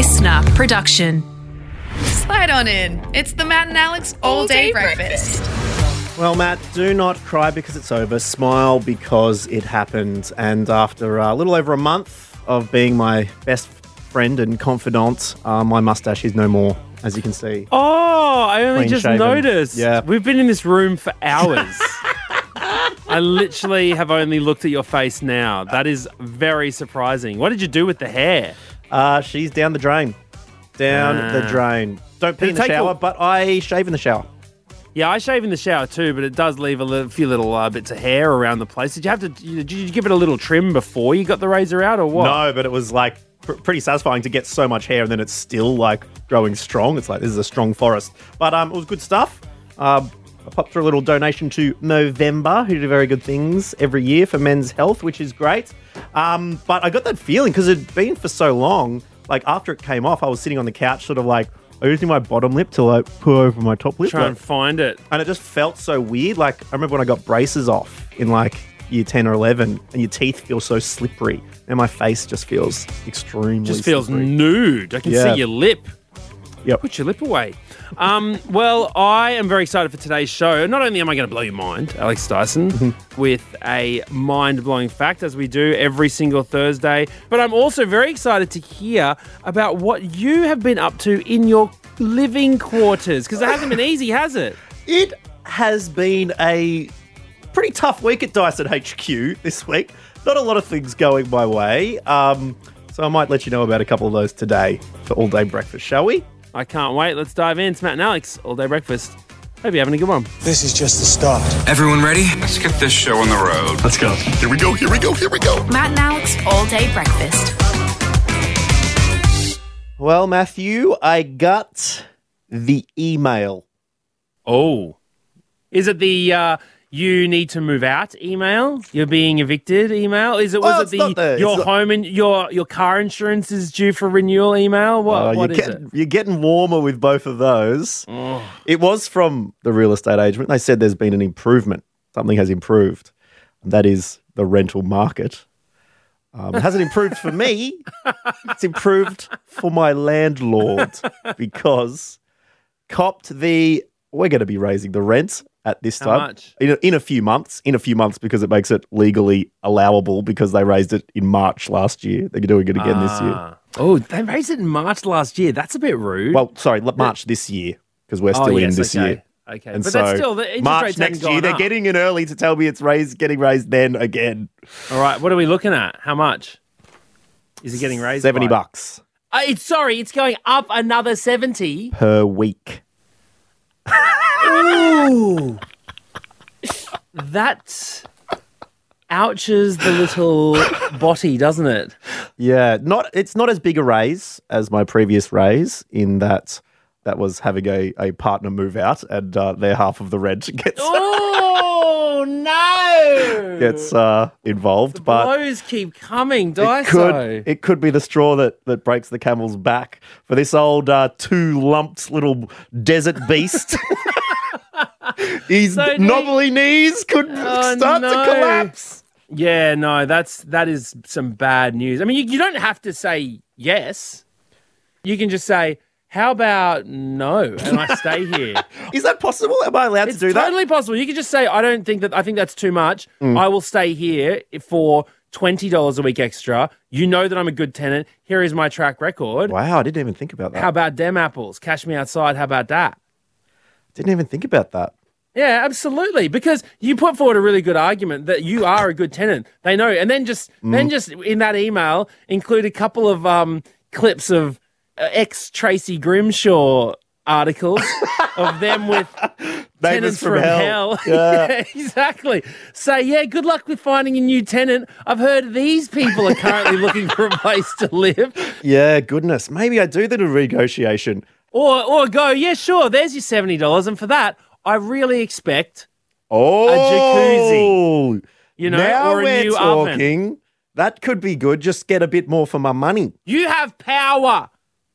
listener production. Slide on in. It's the Matt and Alex all, day, breakfast. Well, Matt, do not cry because it's over. Smile because it happened. And after a little over a month of being my best friend and confidant, uh, my mustache is no more, as you can see. Oh, I only just shaven. noticed. Yeah. We've been in this room for hours. I literally have only looked at your face now. That is very surprising. What did you do with the hair? Uh, she's down the drain. Down Ah. the drain. Don't pee Did in it the take shower, a- but I shave in the shower. Yeah, I shave in the shower too, but it does leave a li- few little uh, bits of hair around the place. Did you have to? Did you give it a little trim before you got the razor out, or what? No, but it was like pr- pretty satisfying to get so much hair and then it's still like growing strong. It's like this is a strong forest. But um, it was good stuff. Um, I popped through a little donation to Movember, who do very good things every year for men's health, which is great. Um, but I got that feeling because it'd been for so long. Like after it came off, I was sitting on the couch, sort of like I using my bottom lip to like pull over my top lip. Try like- and find it. and it just felt so weird. Like I remember when I got braces off in like year ten or eleven, and your teeth feel so slippery, and my face just feels extremely. Just feels slippery. nude. I can Yeah. see your lip. Yep. Put your lip away. Um, well, I am very excited for today's show. Not only am I going to blow your mind, Alex Dyson, Mm-hmm. with a mind blowing fact, as we do every single Thursday, but I'm also very excited to hear about what you have been up to in your living quarters, because it hasn't been easy, has it? It has been a pretty tough week at Dyson HQ this week. Not a lot of things going my way. Um, so I might let you know about a couple of those today for all day breakfast, shall we? I can't wait. Let's dive in. It's Matt and Alex, all day breakfast. Hope you're having a good one. This is just the start. Everyone ready? Let's get this show on the road. Let's go. Here we go. Here we go. Here we go. Matt and Alex all day breakfast. Well, Matthew, I got the email. Oh. Is it the uh, you need to move out email? You're being evicted email? Is it was it the the- your not- home and your your car insurance is due for renewal email? What Oh, what you're, is getting, it? you're getting warmer with both of those. It was from the real estate agent. They said there's been an improvement. Something has improved. And that is the rental market. Um, it hasn't improved for me. It's improved for my landlord because copped the. We're going to be raising the rent at this How time much? In, a, in a few months. In a few months because it makes it legally allowable because they raised it in March last year. They're doing it again this year. Ah. Oh, they raised it in March last year. That's a bit rude. Well, sorry, March this year because we're Oh, still in this okay. year. Okay, And but so that's still the interest March rates next year. gone They're getting in early to tell me it's raised, getting raised then again. All right, what are we looking at? How much? Is it getting raised? Seventy by? bucks Uh, it's sorry, it's going up another seventy. per week. Ooh. that ouches the little body, doesn't it? Yeah, not it's not as big a raise as my previous raise in that that was having a, a partner move out and uh, their half of the rent gets Oh! Gets uh, involved. But blows keep coming, it could it could be the straw that, that breaks the camel's back for this old uh, two lumped little desert beast. His So knobbly knees could Oh, start no. to collapse. Yeah, no, that's that is some bad news. I mean, you, you don't have to say yes. You can just say, "How about no?" and I stay here. Is that possible? Am I allowed It's to do that? It's totally possible. You can just say, I don't think that, I think that's too much. Mm. I will stay here for $20 a week extra. You know that I'm a good tenant. Here is my track record. Wow, I didn't even think about that. How about dem apples? Cash me outside. How about that? didn't even think about that. Yeah, absolutely. Because you put forward a really good argument that you are a good tenant. They know, and then just then Mm. just in that email include a couple of um, clips of Uh, ex Tracy Grimshaw articles of them with tenants from from, hell. hell. Yeah. Yeah, exactly. Say, yeah, good luck with finding a new tenant. I've heard these people are currently looking for a place to live. Yeah, goodness. Maybe I do the negotiation. Or or go, yeah, sure, there's your seventy dollars, and for that, I really expect Oh, jacuzzi, you know, now or a we're new oven. talking. That could be good. Just get a bit more for my money. You have power,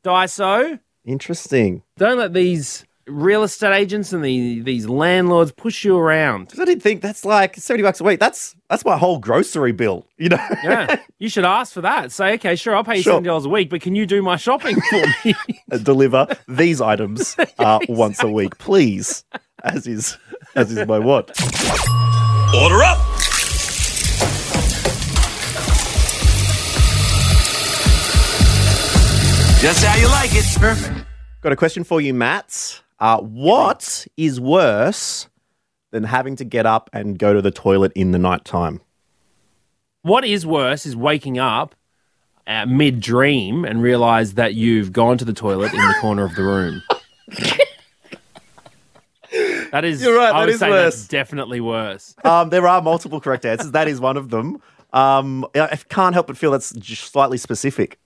Daiso. Interesting. Don't let these real estate agents and the, these landlords push you around. 'Cause I didn't think that's like seventy bucks a week. That's that's my whole grocery bill. You know. Yeah, you should ask for that. Say, okay, sure, I'll pay you Sure. seventy dollars a week, but can you do my shopping for me? deliver these items uh, once a week, please. As is as is my what. Order up. Just how you like it. Perfect. Got a question for you, Matt. Uh, what is worse than having to get up and go to the toilet in the night time? what is worse is waking up uh, mid dream and realize that you've gone to the toilet in the corner of the room. That is, You're right, I that would is say worse. that's definitely worse. Um, there are multiple correct answers. That is one of them. Um, I I can't help but feel that's just slightly specific.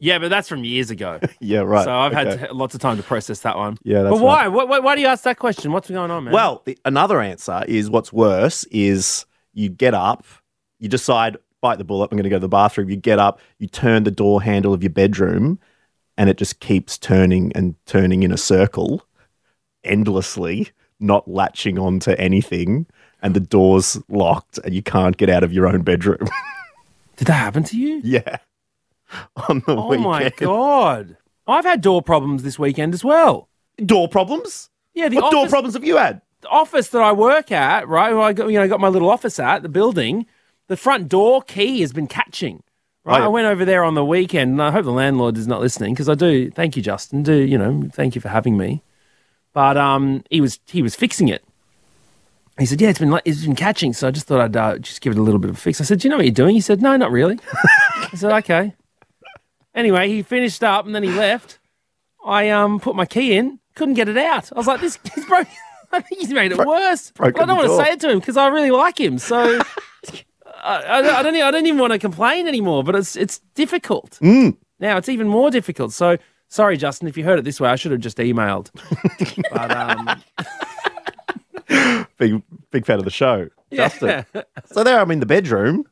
Yeah, but that's from years ago. Yeah, right. So I've okay. had t- lots of time to process that one. Yeah, that's but why? Why, why? why do you ask that question? What's going on, man? Well, the, another answer is what's worse is you get up, you decide, bite the bullet, I'm going to go to the bathroom. You get up, you turn the door handle of your bedroom, and it just keeps turning and turning in a circle endlessly, not latching onto anything, and the door's locked and you can't get out of your own bedroom. did that happen to you? yeah. On the Oh weekend. my god! I've had door problems this weekend as well. Door problems? Yeah, the What door problems have you had? the office that I work at, right? Where I got, you know, got my little office at the building. The front door key has been catching. Right, Oh, yeah. I went over there on the weekend, and I hope the landlord is not listening because I do. Thank you, Justin. Do you know? Thank you for having me. But um, he was he was fixing it. He said, "Yeah, it's been it's been catching." So I just thought I'd uh, just give it a little bit of a fix. I said, "Do you know what you're doing?" He said, "No, not really." I said, "Okay." Anyway, he finished up and then he left. I um put my key in, couldn't get it out. I was like, "This he's broke." I think he's made it worse. But I don't want to say it to him because I really like him. So I, I, don't- I don't. I don't even want to complain anymore. But it's it's difficult Mm. now. It's even more difficult. So sorry, Justin, if you heard it this way, I should have just emailed. but um, Big, big fan of the show. yeah, Justin. So there I'm in the bedroom,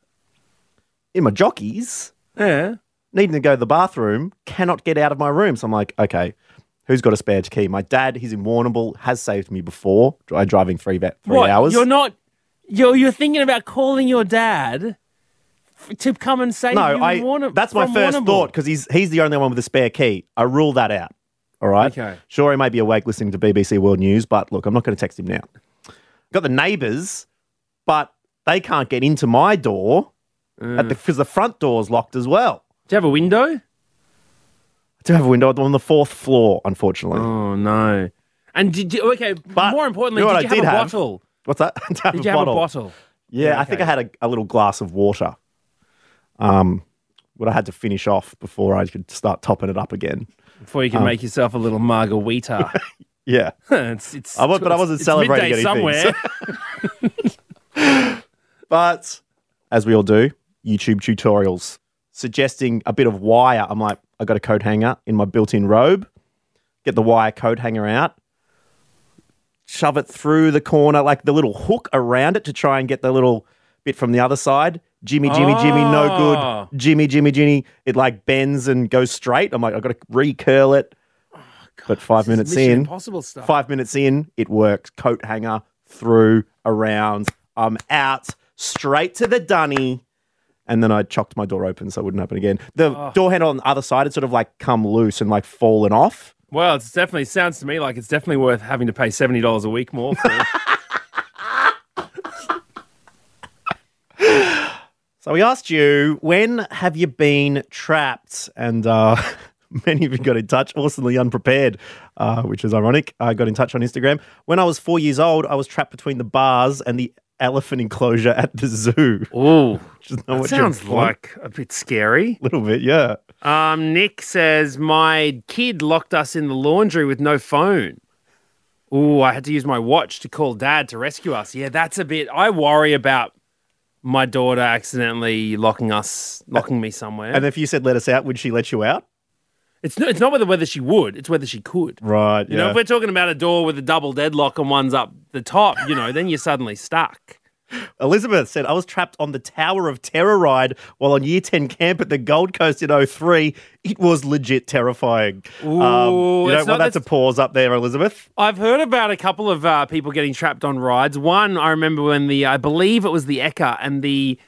in my jockeys, yeah. Needing to go to the bathroom, cannot get out of my room. So I'm like, okay, who's got a spare key? My dad, he's in Warrnambool, has saved me before, dri- driving three, three What? hours. You're not. You're you're thinking about calling your dad to come and save no, you. I, Warner- that's my first Warrnambool. thought because he's, he's the only one with a spare key. I rule that out. All right. Okay. Sure, he may be awake listening to BBC World News, but look, I'm not going to text him now. Got the neighbours, but they can't get into my door Mm. because the, front door's locked as well. Do you have a window? I do have a window on the fourth floor, unfortunately. Oh no. And did you? Okay. But more importantly, you know did I you have did a have? bottle? What's that? Did you have a bottle? Yeah, Yeah, I think. I had a, a little glass of water. Um, what I had to finish off before I could start topping it up again. Before you can make yourself a little margarita. Yeah. it's, it's, I was- but I wasn't celebrating anything, somewhere. But as we all do, YouTube tutorials suggesting a bit of wire. I'm like, I got a coat hanger in my built-in robe. Get the wire coat hanger out. Shove it through the corner, like the little hook around it to try and get the little bit from the other side. Jimmy, Jimmy, Jimmy, no Oh. good. Jimmy, Jimmy, Jimmy. It like bends and goes straight. I'm like, I've got to recurl it. but five minutes in, Impossible stuff. Five minutes in, it works. Coat hanger through, around. I'm out, straight to the dunny. And then I chocked my door open so it wouldn't happen again. The Oh. door handle on the other side had sort of like come loose and like fallen off. Well, it's definitely sounds to me like it's definitely worth having to pay seventy dollars a week more for. So we asked you, when have you been trapped? And uh, many of you got in touch, awesomely unprepared, uh, which is ironic. I got in touch on Instagram. When I was four years old, I was trapped between the bars and the elephant enclosure at the zoo. Ooh, that what sounds like a bit scary. A little bit, yeah. Um, Nick says my kid locked us in the laundry with no phone. Ooh, I had to use my watch to call dad to rescue us. Yeah, that's a bit. I worry about my daughter accidentally locking us, locking me somewhere. And if you said let us out, would she let you out? It's not. It's not whether whether she would. It's whether she could. Right, You know, if we're talking about a door with a double deadlock and one's up the top, you know, then you're suddenly stuck. Elizabeth said, I was trapped on the Tower of Terror ride while on year 10 camp at the Gold Coast in 03. It was legit terrifying. um, Ooh, you don't want that to pause up there, Elizabeth. I've heard about a couple of uh, people getting trapped on rides. One, I remember when the, I believe it was the Ekka and the,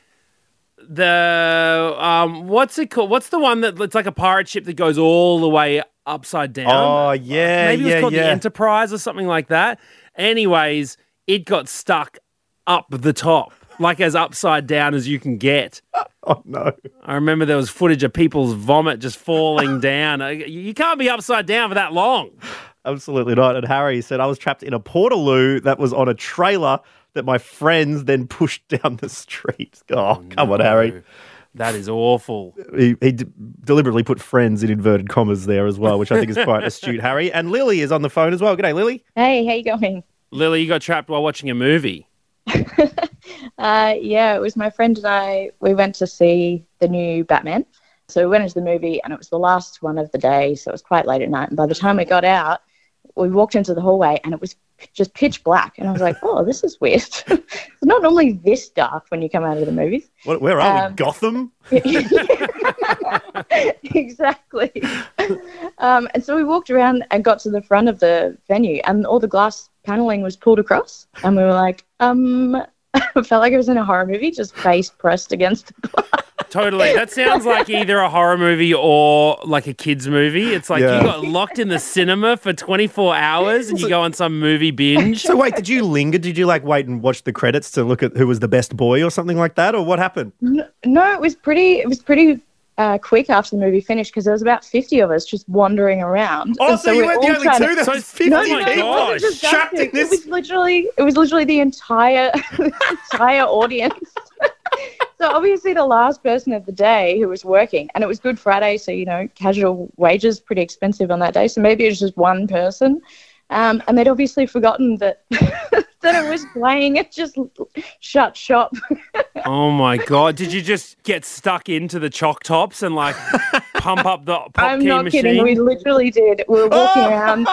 the, um, what's it called? What's the one that it's like a pirate ship that goes all the way upside down? Oh, yeah, Maybe it was yeah, called the. Enterprise or something like that. Anyways, it got stuck up the top, like as upside down as you can get. Oh, no. I remember there was footage of people's vomit just falling down. Uh, You you can't be upside down for that long. Absolutely not. And Harry said, I was trapped in a portaloo that was on a trailer that my friends then pushed down the street. Oh, come on, Harry. That is awful. He, he d- deliberately put friends in inverted commas there as well, which I think is quite astute, Harry. And Lily is on the phone as well. G'day, Lily. Hey, how you going? Lily, you got trapped while watching a movie. Uh, yeah, it was my friend and I. We went to see the new Batman. So we went into the movie, and it was the last one of the day, so it was quite late at night. And by the time we got out, we walked into the hallway, and it was p- just pitch black. And I was like, "Oh, this is weird. it's not normally this dark when you come out of the movies." What, where are we? Um, Gotham? exactly. Um, and so we walked around and got to the front of the venue, and all the glass paneling was pulled across, and we were like, um, I felt like I was in a horror movie, just face pressed against the glass. Totally. That sounds like either a horror movie or like a kids movie. It's like Yeah. you got locked in the cinema for 24 hours and you go on some movie binge. So wait, did you linger? Did you like wait and watch the credits to look at who was the best boy or something like that, or what happened? No, it was pretty. It was pretty. Uh, quick after the movie finished because there was about 50 of us just wandering around. Oh, And so, you we're weren't the all only trying two. to- There So was fifty No, Oh my no, it people wasn't gosh. just us trapped two. in this. It was literally, it was literally the entire, entire audience. so obviously, the last person of the day who was working, and it was Good Friday, so you know, casual wages pretty expensive on that day. So maybe it was just one person, um, and they'd obviously forgotten that that it was playing. It just shut shop. Oh my god! Did you just get stuck into the choc tops and like pump up the pop I'm not machine? kidding. We literally did. We were walking Oh! around.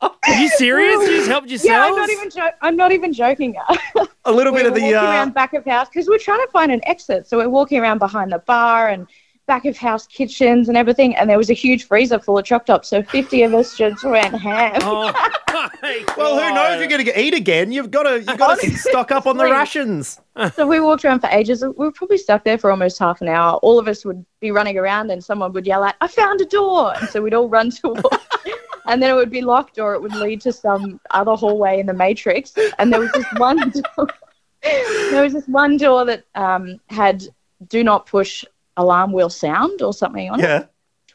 Are you serious? You just helped yourselves? Yeah, I'm not even. Jo- I'm not even joking. A little we bit of the. walking Uh, around back of house because we're trying to find an exit. So we're walking around behind the bar and back of house kitchens and everything. And there was a huge freezer full of choc tops. So 50 of us just went ham. Oh well, who knows? You're going to eat again. You've got to. You've got to stock up on the Honestly. rations. So we walked around for ages. We were probably stuck there for almost half an hour. All of us would be running around and someone would yell out, I found a door. And so we'd all run towards And then it would be locked or it would lead to some other hallway in the matrix. And there was this one door. there was this one door that um, had do not push alarm wheel sound or something on it. Yeah.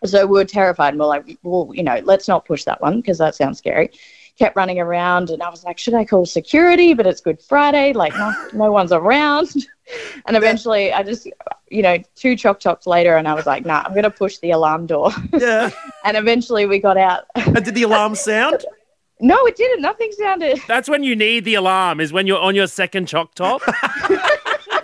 So we were terrified and we're like, well, you know, let's not push that one because that sounds scary. Kept running around and I was like, should I call security? But it's Good Friday, like no, no one's around. And eventually I just, you know, two choc tops later and I was like, nah, I'm going to push the alarm door. Yeah. and eventually we got out. and did the alarm sound? no, it didn't. Nothing sounded. That's when you need the alarm. Is when you're on your second choc top.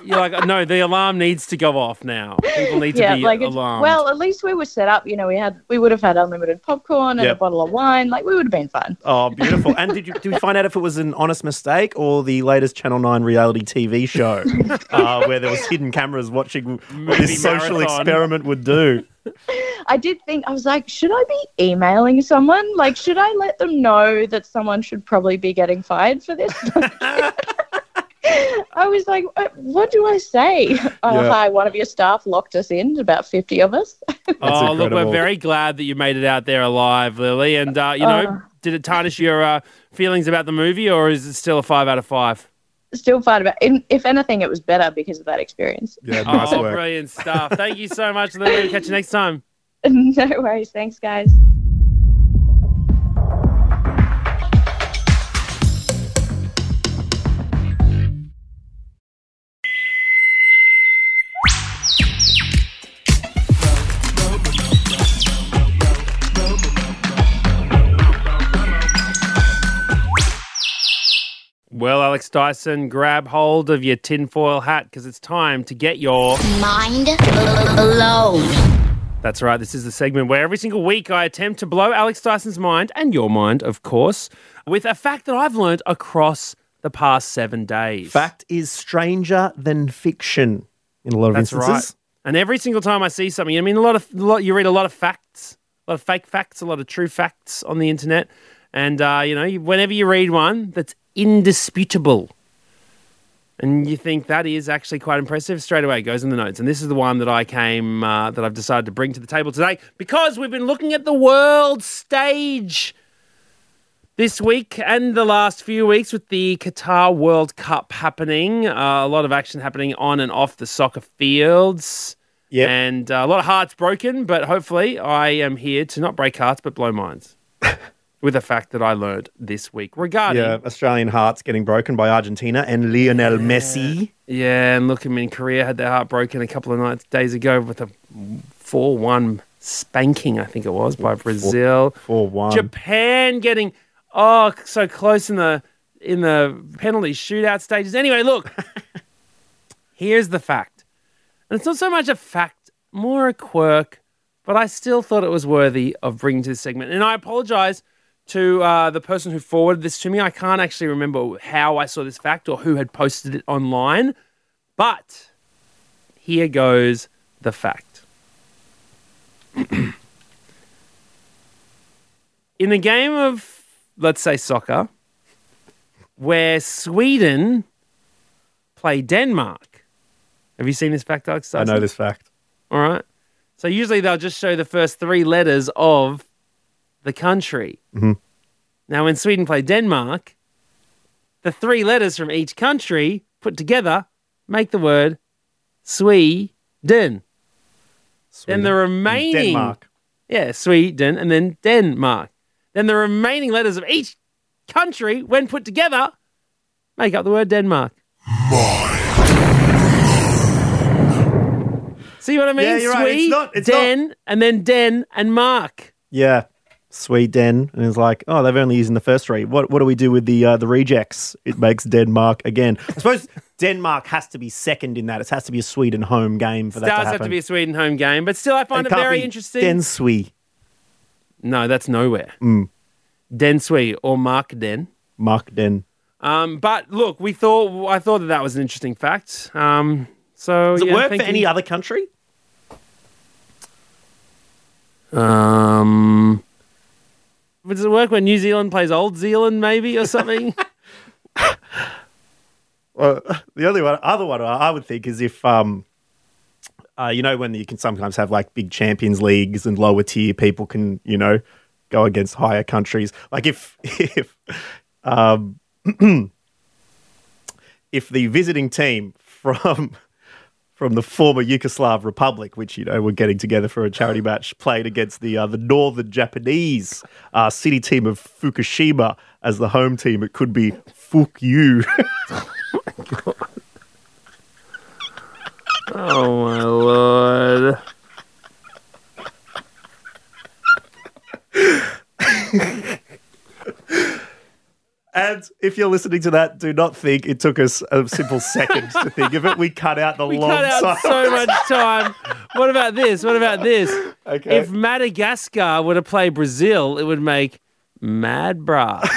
you're like, no, the alarm needs to go off now. People need to be like it's, alarmed. well, at least we were set up. You know, we had we would have had unlimited popcorn and Yep. a bottle of wine. Like we would have been fine. Oh, beautiful. And did you did we find out if it was an honest mistake or the latest Channel 9 reality TV show uh, where there was hidden cameras watching what Movie this social experiment would do? I did think I was like, should I be emailing someone? Like, should I let them know that someone should probably be getting fired for this? I was like, what, what do I say? Oh, Yeah. hi, one of your staff locked us in, about 50 of us. oh, look, we're very glad that you made it out there alive, Lily. And uh, you know, Uh. did it tarnish your uh, feelings about the movie, or is it still a five out of five? Still fine about in, If anything, it was better because of that experience. Yeah, nice oh, work. brilliant stuff! Thank you so much, Lily. Catch you next time. no worries. Thanks, guys. Alex Dyson, grab hold of your tinfoil hat because it's time to get your. Mind blown. That's right. This is the segment where every single week I attempt to blow Alex Dyson's mind and your mind, of course, with a fact that I've learned across the past seven days. Fact is stranger than fiction in a lot of That's instances. right. And every single time I see something, I mean, a lot of a lot, you read a lot of facts, a lot of fake facts, a lot of true facts on the internet, and uh, you know, whenever you read one that's indisputable, and you think that is actually quite impressive, straight away it goes in the notes. And this is the one that I came uh, that I've decided to bring to the table today because we've been looking at the world stage this week and the last few weeks with the Qatar World Cup happening. Uh, a lot of action happening on and off the soccer fields. Yep. And uh, a lot of hearts broken, but hopefully I am here to not break hearts but blow minds with a fact that I learned this week regarding. Yeah, Australian hearts getting broken by Argentina and Lionel Messi. Yeah, and look, I mean, Korea had their heart broken a couple of nights, days ago with a 4 1 spanking, I think it was, by Brazil. 4 1. Japan getting oh so close in the in the penalty shootout stages. Anyway, look, here's the fact, and it's not so much a fact, more a quirk, but I still thought it was worthy of bringing to this segment. And I apologize to uh, the person who forwarded this to me. I can't actually remember how I saw this fact or who had posted it online, but here goes the fact. in a game of, let's say, soccer, where Sweden play Denmark. Have you seen this fact, Alex? I know this fact. All right. So usually they'll just show the first three letters of the country. Mhm. Now, when Sweden play Denmark, the three letters from each country put together make the word Sweden. Then Sweden the and remaining Denmark. yeah, Sweden and then Denmark. Then the remaining letters of each country, when put together, make up the word Denmark. See what I mean? Yeah, you're right. It's not- it's Den, and then Den and Mark. Yeah. Sweden. And it's like, oh, they've only used the first three. What what do we do with the uh, the rejects? It makes Denmark again. I suppose Denmark has to be second in that. It has to be a Sweden home game for that It Does to have to be a Sweden home game, but still, I find it, can't very interesting. Den Swe. no, that's nowhere. Mm. Den Swe or Mark Den. Mark Den. Um, but look, we thought I thought that that was an interesting fact. Um, so Does it yeah, work for you. any other country? Um, does it work when New Zealand plays Old Zealand, maybe, or something? Well, the only one, other one I would think is if, um, uh, you know, when you can sometimes have like big Champions Leagues and lower tier people can, you know, go against higher countries. Like if if um, if the visiting team from from the former Yugoslav Republic, which you know were getting together for a charity match, played against the uh, the northern Japanese uh, city team of Fukushima as the home team, it could be fuck you. oh my And if you're listening to that, do not think it took us a simple second to think of it. We cut out the We long cut out silence. so much time. What about this? What about this? Okay. If Madagascar were to play Brazil, it would make Mad Bra.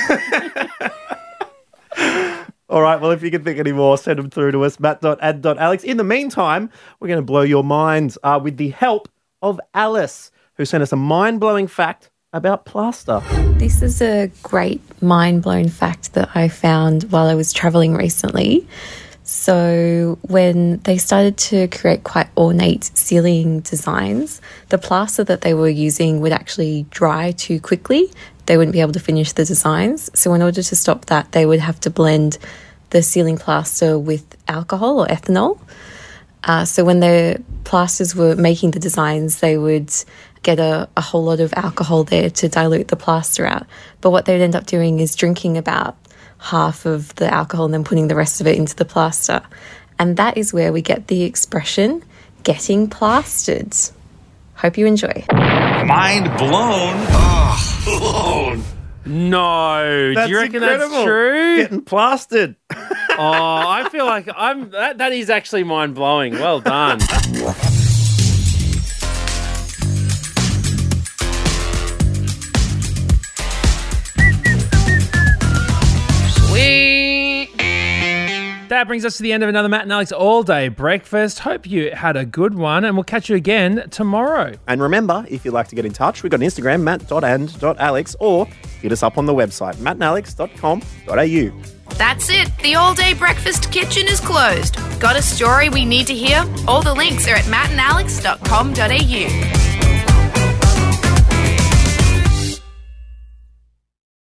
All right. Well, if you can think any more, send them through to us, matt.and.alex. In the meantime, we're going to blow your minds uh, with the help of Alice, who sent us a mind blowing fact about plaster. This is a great mind blown fact that I found while I was traveling recently. So, when they started to create quite ornate ceiling designs, the plaster that they were using would actually dry too quickly. They wouldn't be able to finish the designs. So, in order to stop that, they would have to blend the ceiling plaster with alcohol or ethanol. Uh, so when the plasters were making the designs, they would get a, a whole lot of alcohol there to dilute the plaster out. But what they'd end up doing is drinking about half of the alcohol and then putting the rest of it into the plaster. And that is where we get the expression getting plastered. Hope you enjoy. Mind blown. Oh, blown. No, That's do you reckon incredible. that's true? Getting plastered. Oh, I feel like I'm that, that is actually mind blowing. Well done. that brings us to the end of another Matt and Alex all day breakfast. Hope you had a good one, and we'll catch you again tomorrow. And remember, if you'd like to get in touch, we've got an Instagram, matt.and.alex, or hit us up on the website, mattandalex.com.au. That's it. The all day breakfast kitchen is closed. Got a story we need to hear? All the links are at mattandalex.com.au.